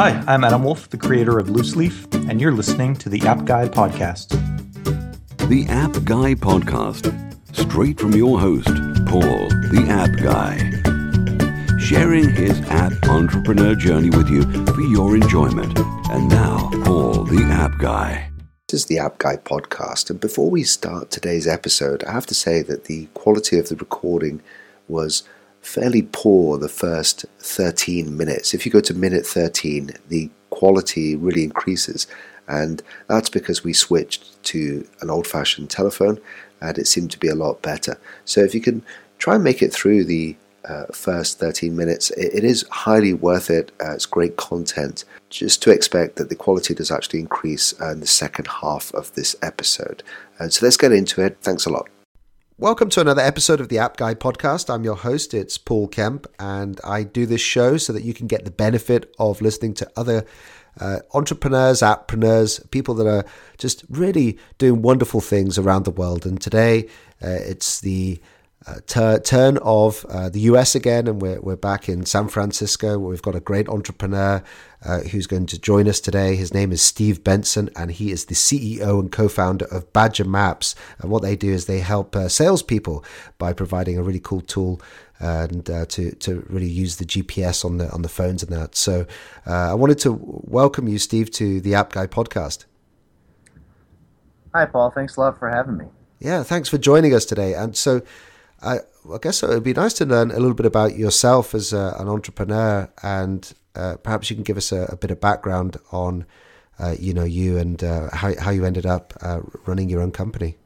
Hi, I'm Adam Wolf, the creator of Loose Leaf, and you're listening to the App Guy Podcast. The App Guy Podcast, straight from your host, Paul, the App Guy. Sharing his app entrepreneur journey with you for your enjoyment. And now, Paul, the App Guy. This is the App Guy podcast, and before we start today's episode, I have to say that the quality of the recording was fairly poor the first 13 minutes. If you go to minute 13, the quality really increases, and that's because we switched to an old fashioned telephone and it seemed to be a lot better. So if you can try and make it through the uh, first 13 minutes, it, it is highly worth it. Uh, it's great content. Just to expect that the quality does actually increase in the second half of this episode. And so let's get into it. Thanks a lot. Welcome to another episode of the App Guy podcast. I'm your host, it's Paul Kemp, and I do this show so that you can get the benefit of listening to other uh, entrepreneurs, appreneurs, people that are just really doing wonderful things around the world. And today uh, it's the uh, ter- turn of uh, the US again, and we're, we're back in San Francisco we've got a great entrepreneur uh, who's going to join us today. His name is Steve Benson, and he is the CEO and co founder of Badger Maps. And what they do is they help uh, salespeople by providing a really cool tool and uh, to to really use the GPS on the on the phones and that. So uh, I wanted to welcome you, Steve, to the App Guy podcast. Hi, Paul. Thanks a lot for having me. Yeah, thanks for joining us today. And so I, I guess it would be nice to learn a little bit about yourself as a, an entrepreneur, and uh, perhaps you can give us a, a bit of background on, uh, you know, you and uh, how how you ended up uh, running your own company.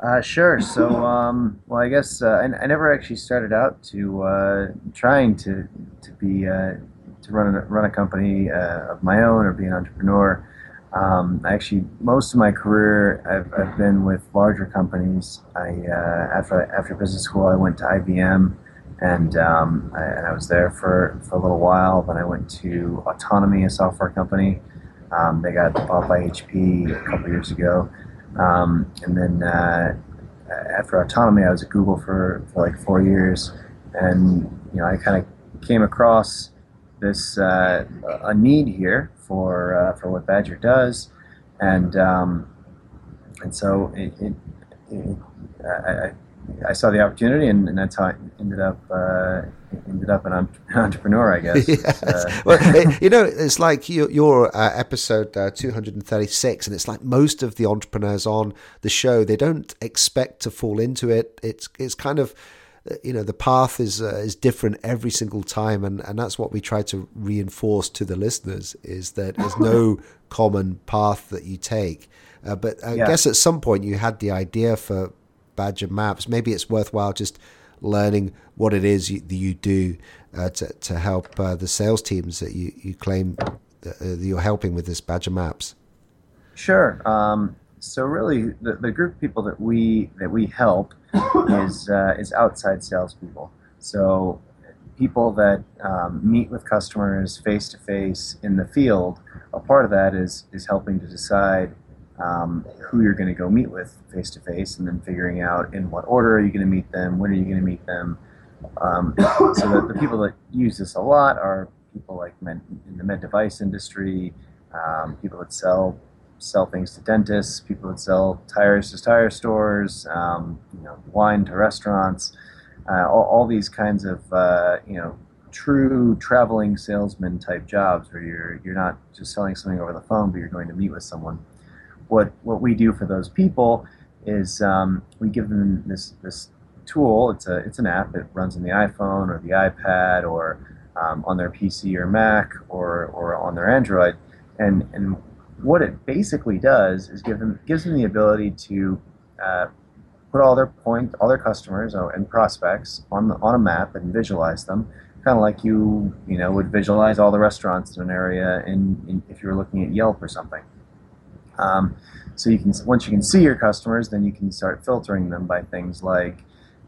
Uh, sure. So, um, well, I guess I, I, never actually started out to trying to to be to run a, run a company of my own or be an entrepreneur. Um, actually, most of my career, I've, I've been with larger companies. I uh, after after business school, I went to IBM, and um, I, and I was there for, for a little while. Then I went to Autonomy, a software company. Um, they got bought by HP a couple years ago, um, and then uh, after Autonomy, I was at Google for, for like four years, and you know I kind of came across this uh, a need here for uh, for what Badger does, and um, and so it, it, it, I, I, saw the opportunity, and, and, that's how I ended up uh, ended up an entrepreneur, I guess. yes. Uh, well, you know, it's like your, your uh, episode uh, 236, and it's like most of the entrepreneurs on the show, they don't expect to fall into it. It's it's kind of you know the path is uh, is different every single time and and that's what we try to reinforce to the listeners is that there's no common path that you take uh, but i yeah. guess at some point you had the idea for badger maps maybe it's worthwhile just learning what it is you, that you do uh, to, to help uh, the sales teams that you, you claim that, uh, that you're helping with this badger maps sure um, so really the, the group of people that we that we help is uh, is outside salespeople. So people that um, meet with customers face to face in the field. A part of that is is helping to decide um, who you're going to go meet with face to face, and then figuring out in what order are you going to meet them, when are you going to meet them. Um, so that the people that use this a lot are people like in the med device industry, um, people that sell sell things to dentists, people that sell tires to tire stores, um, you know, wine to restaurants, uh, all, all, these kinds of uh, you know true traveling salesman type jobs where you're you're not just selling something over the phone, but you're going to meet with someone. What what we do for those people is um, we give them this this tool. It's a it's an app. It runs on the iPhone or the iPad or um, on their PC or Mac or or on their Android. And and what it basically does is give them gives them the ability to uh, put all their point, all their customers and prospects on the, on a map and visualize them, kind of like you you know would visualize all the restaurants in an area in if you were looking at Yelp or something. Um, so you can once you can see your customers, then you can start filtering them by things like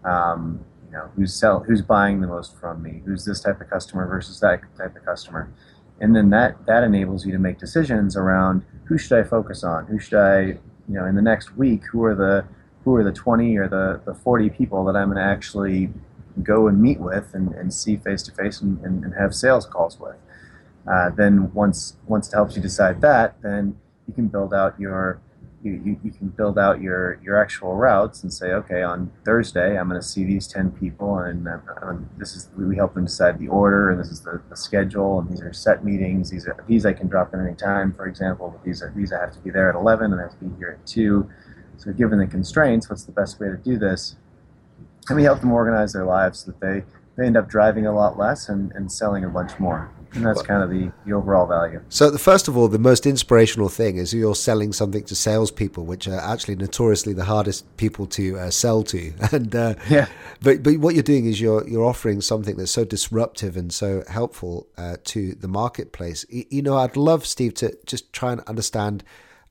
um, you know who's sell who's buying the most from me, who's this type of customer versus that type of customer and then that that enables you to make decisions around who should I focus on, who should I, you know, in the next week, who are the who are the 20 or the, the 40 people that I'm going to actually go and meet with and, and see face to face and have sales calls with. Uh, then once once it helps you decide that, then you can build out your you, you, you, can build out your, your actual routes and say, okay, on Thursday I'm going to see these 10 people, and um, this is we help them decide the order, and this is the, the, schedule, and these are set meetings. These are these I can drop in any time, for example, but these are these I have to be there at 11 and I have to be here at 2. So given the constraints, what's the best way to do this? And we help them organize their lives so that they, they end up driving a lot less and, and selling a bunch more. And that's kind of the, the overall value. So, the, first of all, the most inspirational thing is you're selling something to salespeople, which are actually notoriously the hardest people to uh, sell to. And uh, yeah, but but what you're doing is you're you're offering something that's so disruptive and so helpful uh, to the marketplace. You, you, know, I'd love Steve to just try and understand.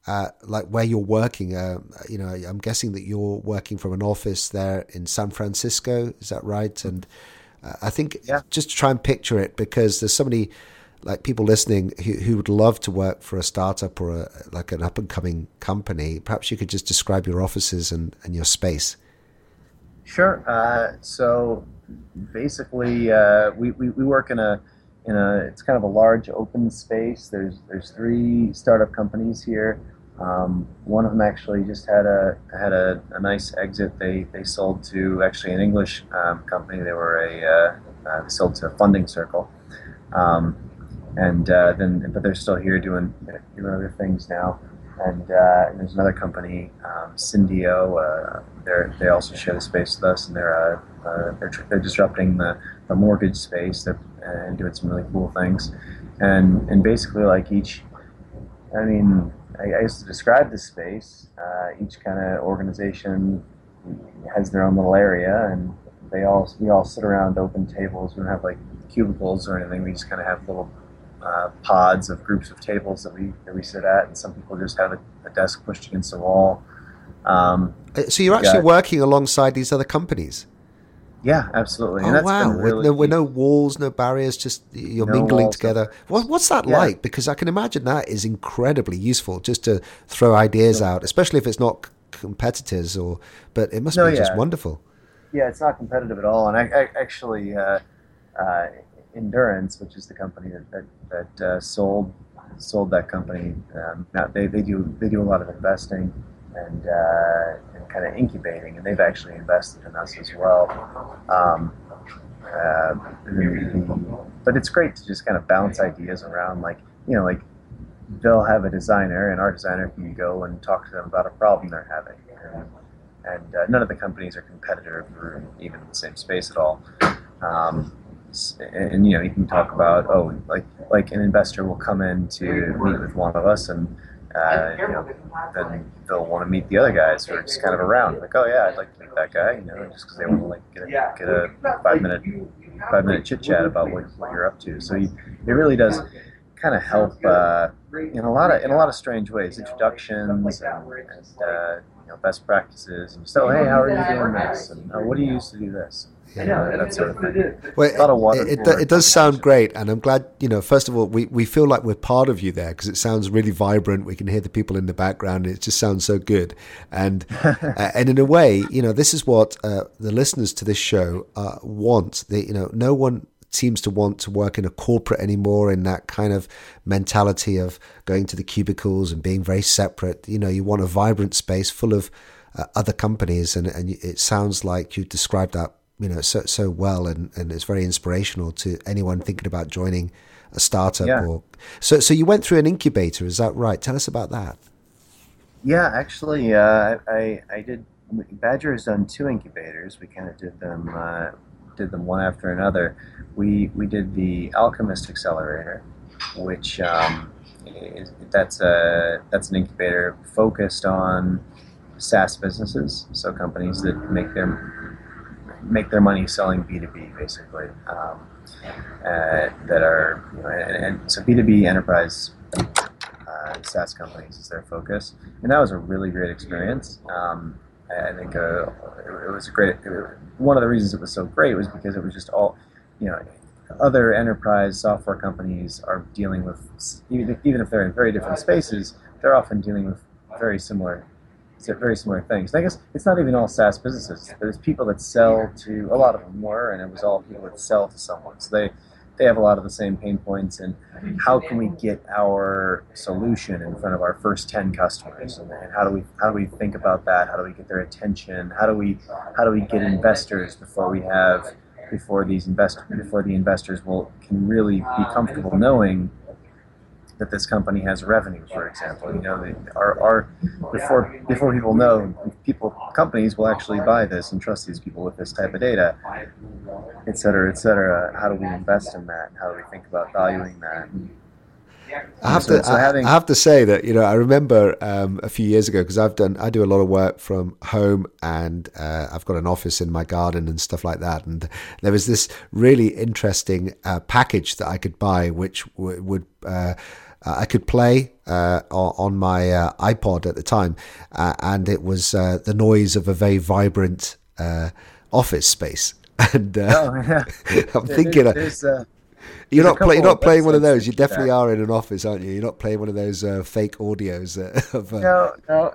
Uh, like where you're working, uh, you know, I'm guessing that you're working from an office there in San Francisco. Is that right? And I think yeah. just to try and picture it because there's so many like people listening who, who would love to work for a startup or a, like an up and coming company. Perhaps you could just describe your offices and, and your space. Sure. Uh, so basically, uh, we, we, we work in a in a it's kind of a large open space. There's there's three startup companies here. Um, one of them actually just had a had a, a, nice exit. They they sold to actually an English um, company. They were a uh, uh, sold to a Funding Circle, um, and uh, then but they're still here doing doing other things now. And, uh, and there's another company, um, Sindeo. Uh, they they also share the space with us, and they're uh, they're, they're disrupting the, the mortgage space they're, and doing some really cool things. And and basically like each, I mean I, guess to describe the space, uh, each kind of organization has their own little area, and they all we all sit around open tables. We don't have like cubicles or anything. We just kind of have little uh, pods of groups of tables that we that we sit at, and some people just have a, a desk pushed against the wall. Um, uh, so you're actually got, working alongside these other companies. Yeah, absolutely. And oh wow! Really with, no, no, walls, no barriers, just you're no mingling together. What, what's that yeah. like? Because I can imagine that is incredibly useful, just to throw ideas yeah. out, especially if it's not competitors or. But it must no, be yeah. just wonderful. Yeah, it's not competitive at all. And I, I actually, uh, uh, Endurance, which is the company that that, that uh, sold sold that company, um, they, they do they do a lot of investing and, uh, and kind of incubating, and they've actually invested in us as well. Um, uh, but it's great to just kind of bounce ideas around, like you know, like they'll have a designer, and our designer can go and talk to them about a problem they're having. And, and uh, none of the companies are competitive or even in the same space at all. Um, and, and, you know, you can talk about oh, like like an investor will come in to meet with one of us, and uh, you know, then they'll want to meet the other guys who are just kind of around. Like, oh yeah, I'd like to meet that guy, you know, just because they want to like get a, get a five minute five minut chit chat about what, what you're up to. So he, it really does kind of help uh, in a lot of in a lot of strange ways. Introductions and, and uh, you know, best practices, and so hey, how are you doing this? And oh, what do you use to do this? Yeah, that sort of thing. Well, it, it, it, does sound great, and I'm glad. You know, first of all, we, we feel like we're part of you there because it sounds really vibrant. We can hear the people in the background. It just sounds so good, and uh, and in a way, you know, this is what uh, the listeners to this show uh, want. They, you know, no one seems to want to work in a corporate anymore in that kind of mentality of going to the cubicles and being very separate. You know, you want a vibrant space full of uh, other companies, and and it sounds like you described that you know so so well and and it's very inspirational to anyone thinking about joining a startup yeah. or so so you went through an incubator is that right? Tell us about that. Yeah actually uh, I I did Badger has done two incubators. We kind of did them uh, did them one after another. We we did the Alchemist Accelerator which um, is, that's a that's an incubator focused on SaaS businesses so companies that make their make their money selling B2B, basically, um, uh, that are, you know, and, and, so B2B enterprise uh, SaaS companies is their focus. And that was a really great experience. Um, I think uh, it, was a great, one of the reasons it was so great was because it was just all, you know, other enterprise software companies are dealing with, even, even if they're in very different spaces, they're often dealing with very similar very similar things. And I guess it's not even all SaaS businesses. There's people that sell to a lot of them were, and it was all people that sell to someone. So they they have a lot of the same pain points, and how can we get our solution in front of our first ten customers, and, and how do we how do we think about that? How do we get their attention? How do we how do we get investors before we have before these invest before the investors will can really be comfortable knowing that this company has revenue, for example. You know, our, our before before people know, people companies will actually buy this and trust these people with this type of data, et cetera, et cetera. How do we invest in that? How do we think about valuing that? I have so, to. So having, I, have to say that you know I remember um, a few years ago because I've done I do a lot of work from home and uh, I've got an office in my garden and stuff like that. And there was this really interesting uh, package that I could buy, which w- would uh, I could play uh, on my uh, iPod at the time, uh, and it was the noise of a very vibrant office space. And oh, yeah. I'm thinking. There's, there's, you're not, play, you're not playing one of those. You definitely that. are in an office, aren't you? You're not playing one of those uh, fake audios. Uh, of, uh... No, no.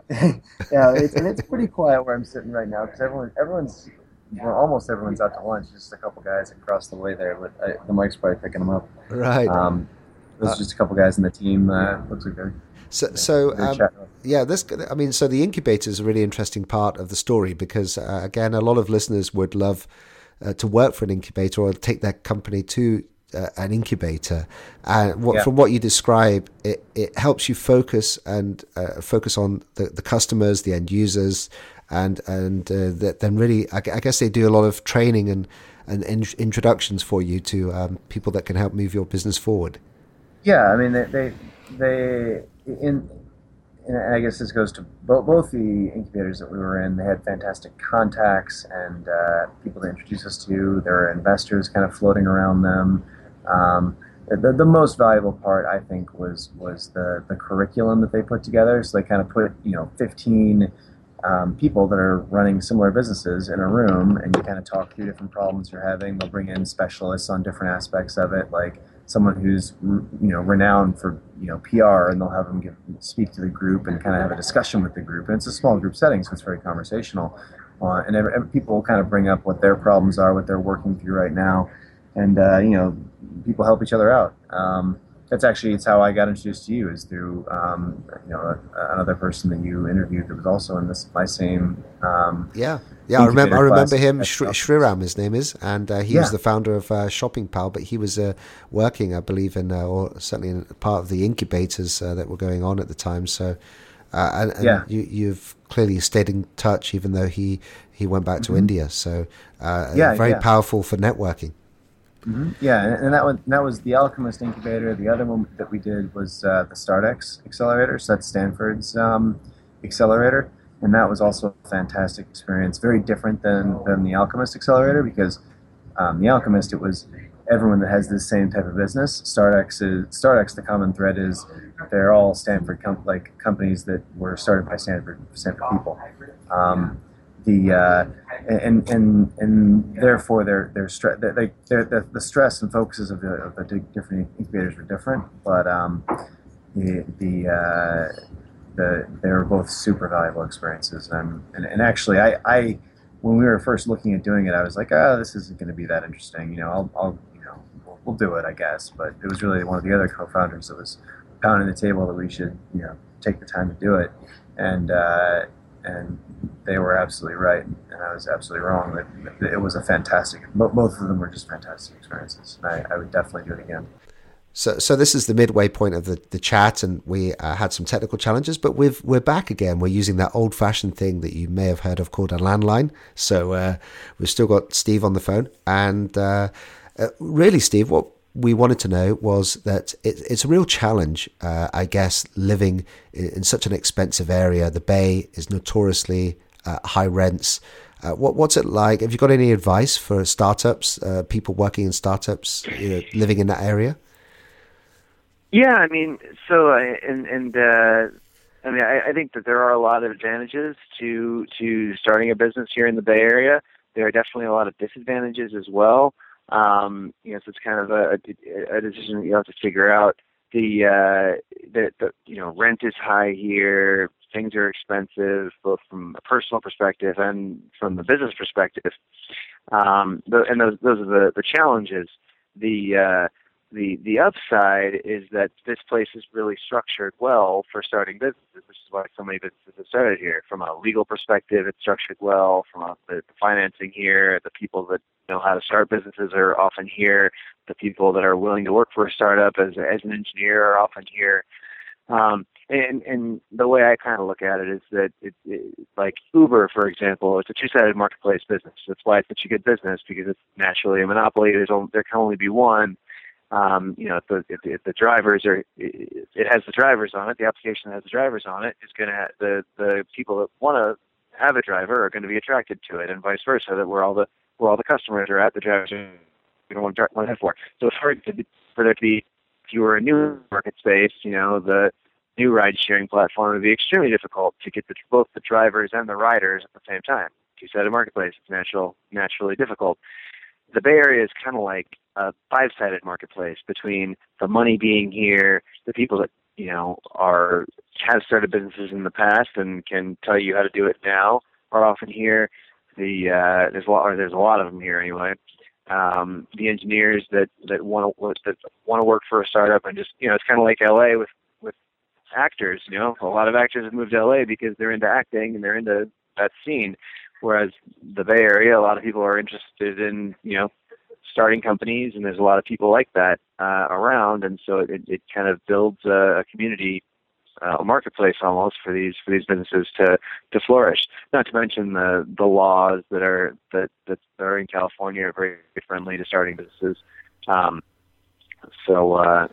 yeah, it's, and it's pretty quiet where I'm sitting right now because everyone, everyone's, well, almost everyone's out to lunch. Just a couple guys across the way there, but I, the mic's probably picking them up. Right. Um, there's uh, just a couple guys in the team. Uh, looks like they're. So, so um, yeah, this. I mean, so the incubator is a really interesting part of the story because, uh, again, a lot of listeners would love uh, to work for an incubator or take their company to uh, an incubator. And what, yeah. from what you describe, it, it helps you focus and uh, focus on the, the customers, the end users, and and uh, that then really, I, I, guess they do a lot of training and and in, introductions for you to um, people that can help move your business forward. Yeah, I mean they they, they in. And I guess this goes to both, both the incubators that we were in. They had fantastic contacts and uh, people to introduce us to. There were investors kind of floating around them. Um, the, the most valuable part, I think, was was the, the curriculum that they put together. So they kind of put you know 15 um, people that are running similar businesses in a room, and you kind of talk through different problems you're having. They'll bring in specialists on different aspects of it, like someone who's you know renowned for you know PR, and they'll have them give, speak to the group and kind of have a discussion with the group. And it's a small group setting, so it's very conversational. Uh, and every, every, people kind of bring up what their problems are, what they're working through right now, and uh, you know people help each other out. Um, that's actually it's how I got introduced to you is through um, you know another person that you interviewed that was also in this my same um, yeah yeah I remember I remember him Shriram his name is and uh, he yeah. was the founder of uh, Shopping Pal but he was uh, working I believe in uh, or certainly in part of the incubators uh, that were going on at the time so uh, and, and yeah. you, have clearly stayed in touch even though he he went back to mm-hmm. India so yeah, very yeah. powerful for networking. Mm-hmm. Yeah, and that was that was the Alchemist incubator. The other one that we did was uh, the StartX accelerator. So that's Stanford's um, accelerator, and that was also a fantastic experience. Very different than than the Alchemist accelerator because um, the Alchemist it was everyone that has the same type of business. StartX is StartX. The common thread is they're all Stanford com- like companies that were started by Stanford Stanford people. Um, the uh, and and and therefore their their stress the, the stress and focuses of the, of the different incubators were different, but um, the the uh, the they were both super valuable experiences. And and, and actually, I, I when we were first looking at doing it, I was like, oh, this isn't going to be that interesting. You know, I'll, I'll you know we'll, we'll do it, I guess. But it was really one of the other co-founders that was pounding the table that we should you know take the time to do it, and. Uh, and they were absolutely right, and I was absolutely wrong. That it was a fantastic. Both of them were just fantastic experiences, and I, I would definitely do it again. So, so this is the midway point of the, the chat, and we uh, had some technical challenges, but we've, we're back again. We're using that old fashioned thing that you may have heard of called a landline. So uh, we've still got Steve on the phone, and uh, uh really, Steve, what we wanted to know was that it, it's a real challenge, uh, I guess, living in, in, such an expensive area. The Bay is notoriously uh, high rents. Uh, what, what's it like? Have you got any advice for startups, uh, people working in startups, you know, living in that area? Yeah, I mean, so and and uh, I mean, I, I think that there are a lot of advantages to to starting a business here in the Bay Area. There are definitely a lot of disadvantages as well. Um, you know, so it's kind of a, a decision that you have to figure out. The, uh, the, the, you know, rent is high here. Things are expensive, both from a personal perspective and from the business perspective. Um, and those, those are the, the challenges. the uh, the the upside is that this place is really structured well for starting businesses, which is why so many businesses have started here. From a legal perspective, it's structured well. From a, the, the financing here, the people that know how to start businesses are often here. The people that are willing to work for a startup as as an engineer are often here. Um, and and the way I kind of look at it is that it, it, like Uber, for example, it's a two-sided marketplace business. That's why it's such a good business because it's naturally a monopoly. There's only, there can only be one um, you know, if the, if, if the drivers are, it has the drivers on it, the application has the drivers on it is going to, the, the people that want to have a driver are going to be attracted to it and vice versa, that where all the, where all the customers are at, the drivers are going to want to to for. So it's hard to, for there to be, if you were a new market space, you know, the new ride sharing platform would be extremely difficult to get the, both the drivers and the riders at the same time. Two-sided marketplace, it's natural, naturally difficult. The Bay Area is kind of like a five-sided marketplace between the money being here, the people that you know are have started businesses in the past and can tell you how to do it now are often here. The uh, there's a lot, or there's a lot of them here anyway. Um, the engineers that that want to that want to work for a startup and just you know it's kind of like LA with with actors. You know, a lot of actors have moved to LA because they're into acting and they're into that scene. Whereas the Bay Area, a lot of people are interested in you know starting companies, and there's a lot of people like that uh, around, and so it, it kind of builds a, a community, uh, a marketplace almost for these for these businesses to to flourish. Not to mention the the laws that are that that are in California are very friendly to starting businesses. Um, so uh,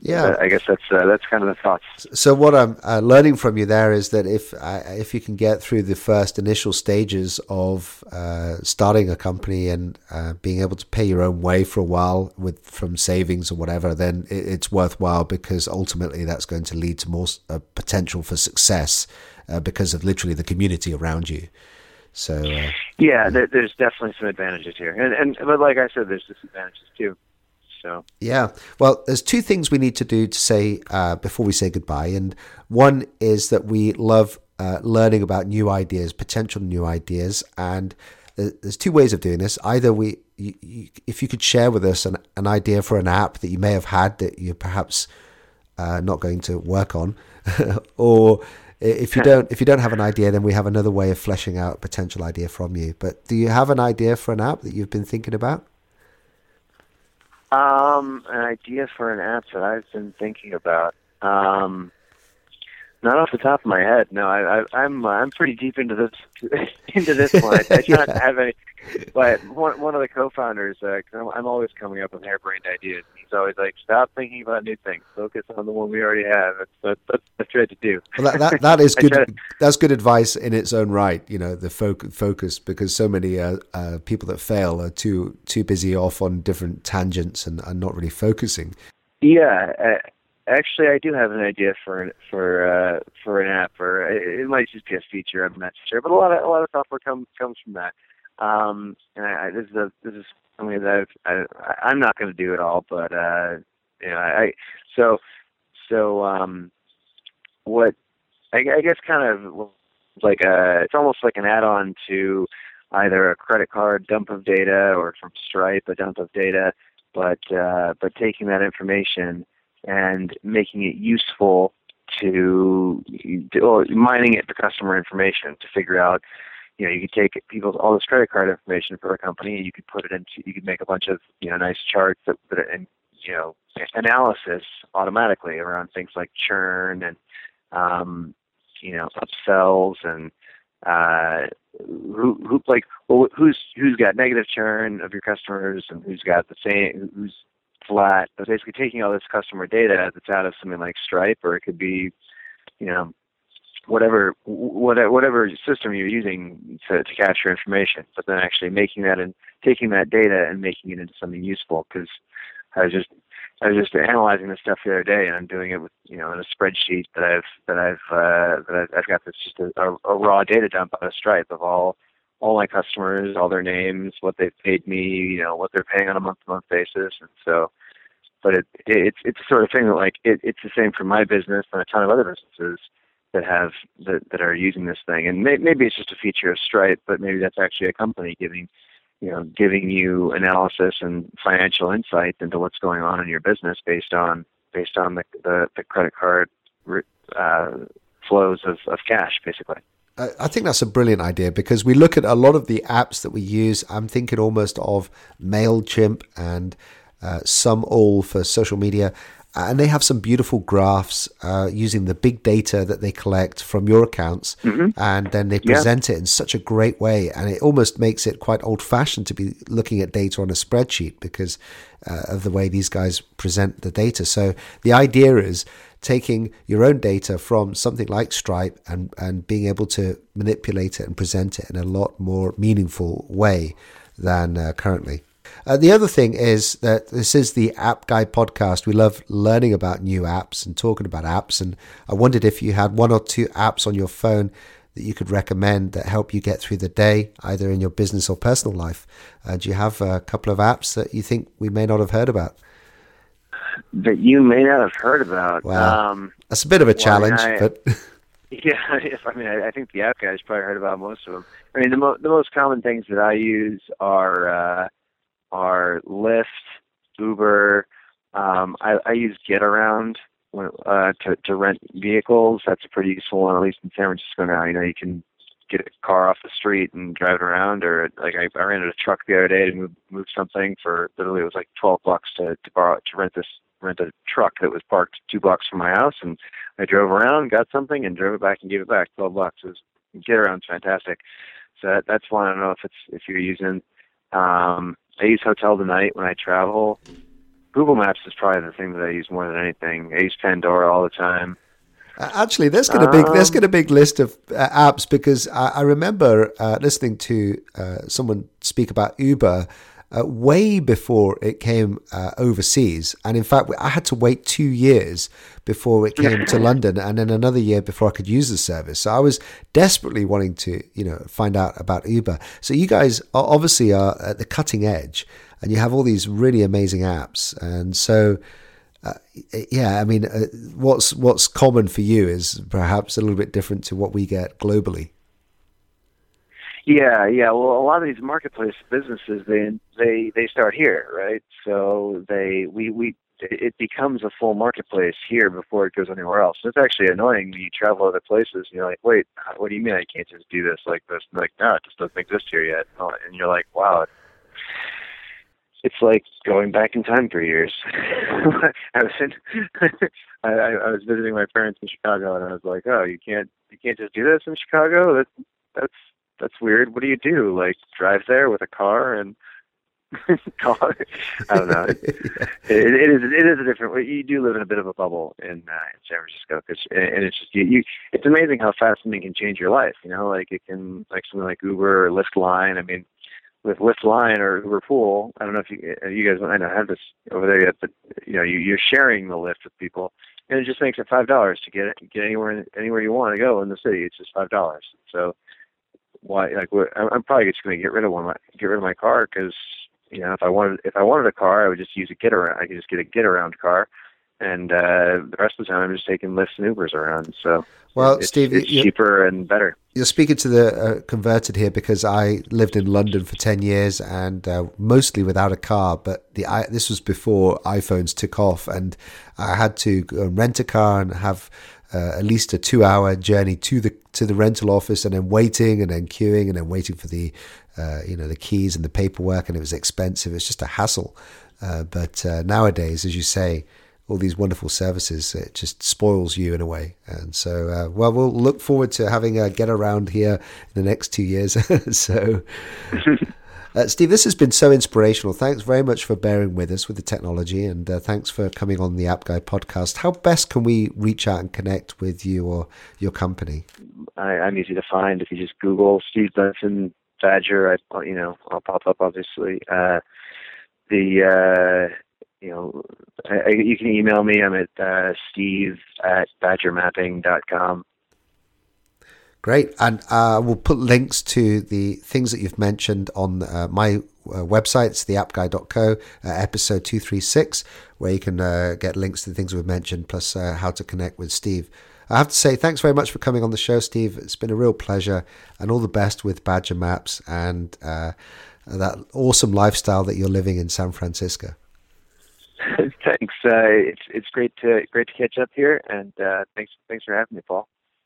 yeah, I guess that's uh, that's kind of the thoughts. So what I'm uh, learning from you there is that if uh, if you can get through the first initial stages of uh, starting a company and uh, being able to pay your own way for a while with from savings or whatever, then it, it's worthwhile because ultimately that's going to lead to more potential for success because of literally the community around you. So yeah, there, there's definitely some advantages here, and and but like I said, there's disadvantages too. So yeah, well, there's two things we need to do to say uh, before we say goodbye, and one is that we love uh, learning about new ideas, potential new ideas, and there's two ways of doing this. Either we, you, you, if you could share with us an, an idea for an app that you may have had that you're perhaps uh, not going to work on, or if you don't if you don't have an idea, then we have another way of fleshing out a potential idea from you. But do you have an idea for an app that you've been thinking about? Um, an idea for an app that I've been thinking about. Um, not off the top of my head. No, I, I, I'm uh, I'm pretty deep into this into this one. I, I do not have any. But one one of the co-founders, uh, I'm, I'm always coming up with harebrained ideas. He's always like, "Stop thinking about new things. Focus on the one we already have." That's that's, that's, that's tried to do. Well, that, that, that is good. to, that's good advice in its own right. You know, the focus because so many uh, uh, people that fail are too too busy off on different tangents and, and not really focusing. Yeah, uh, Actually, I do have an idea for for uh, for an app, or it might just be a feature. I'm not sure, but a lot of a lot of software comes comes from that. Um, and I, I, this is a, this is something that I've, I, I'm not going to do at all, but uh, you know, I so so um, what I, I guess kind of like a it's almost like an add-on to either a credit card dump of data or from Stripe a dump of data, but uh, but taking that information and making it useful to, mining it for customer information to figure out you know, you could take people's all this credit card information for a company, and you could put it into, you could make a bunch of, you know, nice charts that, that and you know, analysis automatically around things like churn and, um, you know, upsells and, uh, who, who like, well, who's who's got negative churn of your customers and who's got the same, who's flat, but basically taking all this customer data that's out of something like Stripe, or it could be, you know, whatever whatever, whatever system you're using to, to capture information, but then actually making that and taking that data and making it into something useful. Because I was just I was just analyzing this stuff the other day, and I'm doing it with you know in a spreadsheet that I've that I've uh, that I've, I've got this just a, a raw data dump out of Stripe of all all my customers, all their names, what they've paid me, you know, what they're paying on a month to month basis. And so, but it, it, it's, it's the sort of thing that like, it, it's the same for my business and a ton of other businesses that have, that, that are using this thing. And may, maybe it's just a feature of Stripe, but maybe that's actually a company giving, you know, giving you analysis and financial insight into what's going on in your business based on based on the the, the credit card uh, flows of, of cash, basically. I think that's a brilliant idea because we look at a lot of the apps that we use. I'm thinking almost of MailChimp and uh, SumAll for social media and they have some beautiful graphs uh, using the big data that they collect from your accounts, mm-hmm. and then they present yeah. it in such a great way, and it almost makes it quite old-fashioned to be looking at data on a spreadsheet because uh, of the way these guys present the data. So the idea is taking your own data from something like Stripe and and being able to manipulate it and present it in a lot more meaningful way than uh, currently. Uh, the other thing is that this is the App Guy podcast. We love learning about new apps and talking about apps. And I wondered if you had one or two apps on your phone that you could recommend that help you get through the day, either in your business or personal life. Uh, do you have a couple of apps that you think we may not have heard about? That you may not have heard about. Wow. Um, That's a bit of a challenge, I, but. Yeah, I mean, I, I think the app guys probably heard about most of them. I mean, the, mo- the most common things that I use are uh, are Lyft, Uber. Um, I, I use GetAround uh, to to rent vehicles. That's a pretty useful one, at least in San Francisco now. You know, you can get a car off the street and drive it around, or like I, I rented a truck the other day to move move something for literally it was like twelve bucks to to borrow to rent this rent a truck that was parked two blocks from my house, and I drove around, got something, and drove it back and gave it back twelve bucks. It was GetAround's fantastic. So that, that's one. I don't know if it's if you're using um, I use Hotel Tonight when I travel. Google Maps is probably the thing that I use more than anything. I use Pandora all the time. Uh, actually, let's get a big let's get a big list of uh, apps because I, I remember uh, listening to uh, someone speak about Uber uh, way before it came uh, overseas. And in fact, I had to wait two years before it came to London, and then another year before I could use the service. So I was desperately wanting to, you know, find out about Uber. So you guys are obviously are at the cutting edge, and you have all these really amazing apps. And so, uh, yeah, I mean, uh, what's what's common for you is perhaps a little bit different to what we get globally. Yeah, yeah. Well, a lot of these marketplace businesses they they they start here, right? So they we we it becomes a full marketplace here before it goes anywhere else. it's actually annoying when you travel other places and you're like, wait, what do you mean I can't just do this like this? And like, no, it just doesn't exist here yet. And you're like, wow. It's like going back in time for years. I was in, I, I was visiting my parents in Chicago, and I was like, "Oh, you can't, you can't just do this in Chicago. That's that's that's weird. What do you do? Like drive there with a car and car? I don't know. It, yeah. it, it is it is a different. You do live in a bit of a bubble in, uh, in San Francisco, cause, and it's just you, you. It's amazing how fast something can change your life. You know, like it can like something like Uber or Lyft Line. I mean, with Lyft Line or Uber Pool. I don't know if you uh, you guys I don't have this over there yet, but you know you, you're sharing the lift with people, and it just makes it five dollars to get it, get anywhere anywhere you want to go in the city. It's just five dollars. So why like I'm probably just going to get rid of one get rid of my car because you know if I wanted if I wanted a car I would just use a get around I could just get a get around car. And uh, the rest of the time I'm just taking Lyfts and Ubers around. So well it's, Steve it's cheaper and better. You're speaking to the uh, converted here because I lived in London for 10 years and uh, mostly without a car but the I, this was before iPhones took off and I had to rent a car and have uh, at least a two hour journey to the to the rental office and then waiting and then queuing and then waiting for the uh, you know the keys and the paperwork and it was expensive. It's just a hassle. Uh, but uh, nowadays as you say all these wonderful services it just spoils you in a way. And so uh, well we'll look forward to having a get around here in the next two years. So Uh, Steve, this has been so inspirational. Thanks very much for bearing with us with the technology, and uh, thanks for coming on the App Guy podcast. How best can we reach out and connect with you or your company? I, am easy to find. If you just Google Steve Benson Badger, I, you know, I'll pop up. Obviously, uh, the uh, you know, I, you can email me. I'm at uh, steve at badgermapping.com. Great. And uh, we'll put links to the things that you've mentioned on uh, my uh, website, it's theappguy.co, uh, episode 236, where you can uh, get links to the things we've mentioned, plus uh, how to connect with Steve. I have to say, thanks very much for coming on the show, Steve. It's been a real pleasure, and all the best with Badger Maps. And that awesome lifestyle that you're living in San Francisco. thanks. It's it's great to great to catch up here, and thanks thanks for having me, Paul.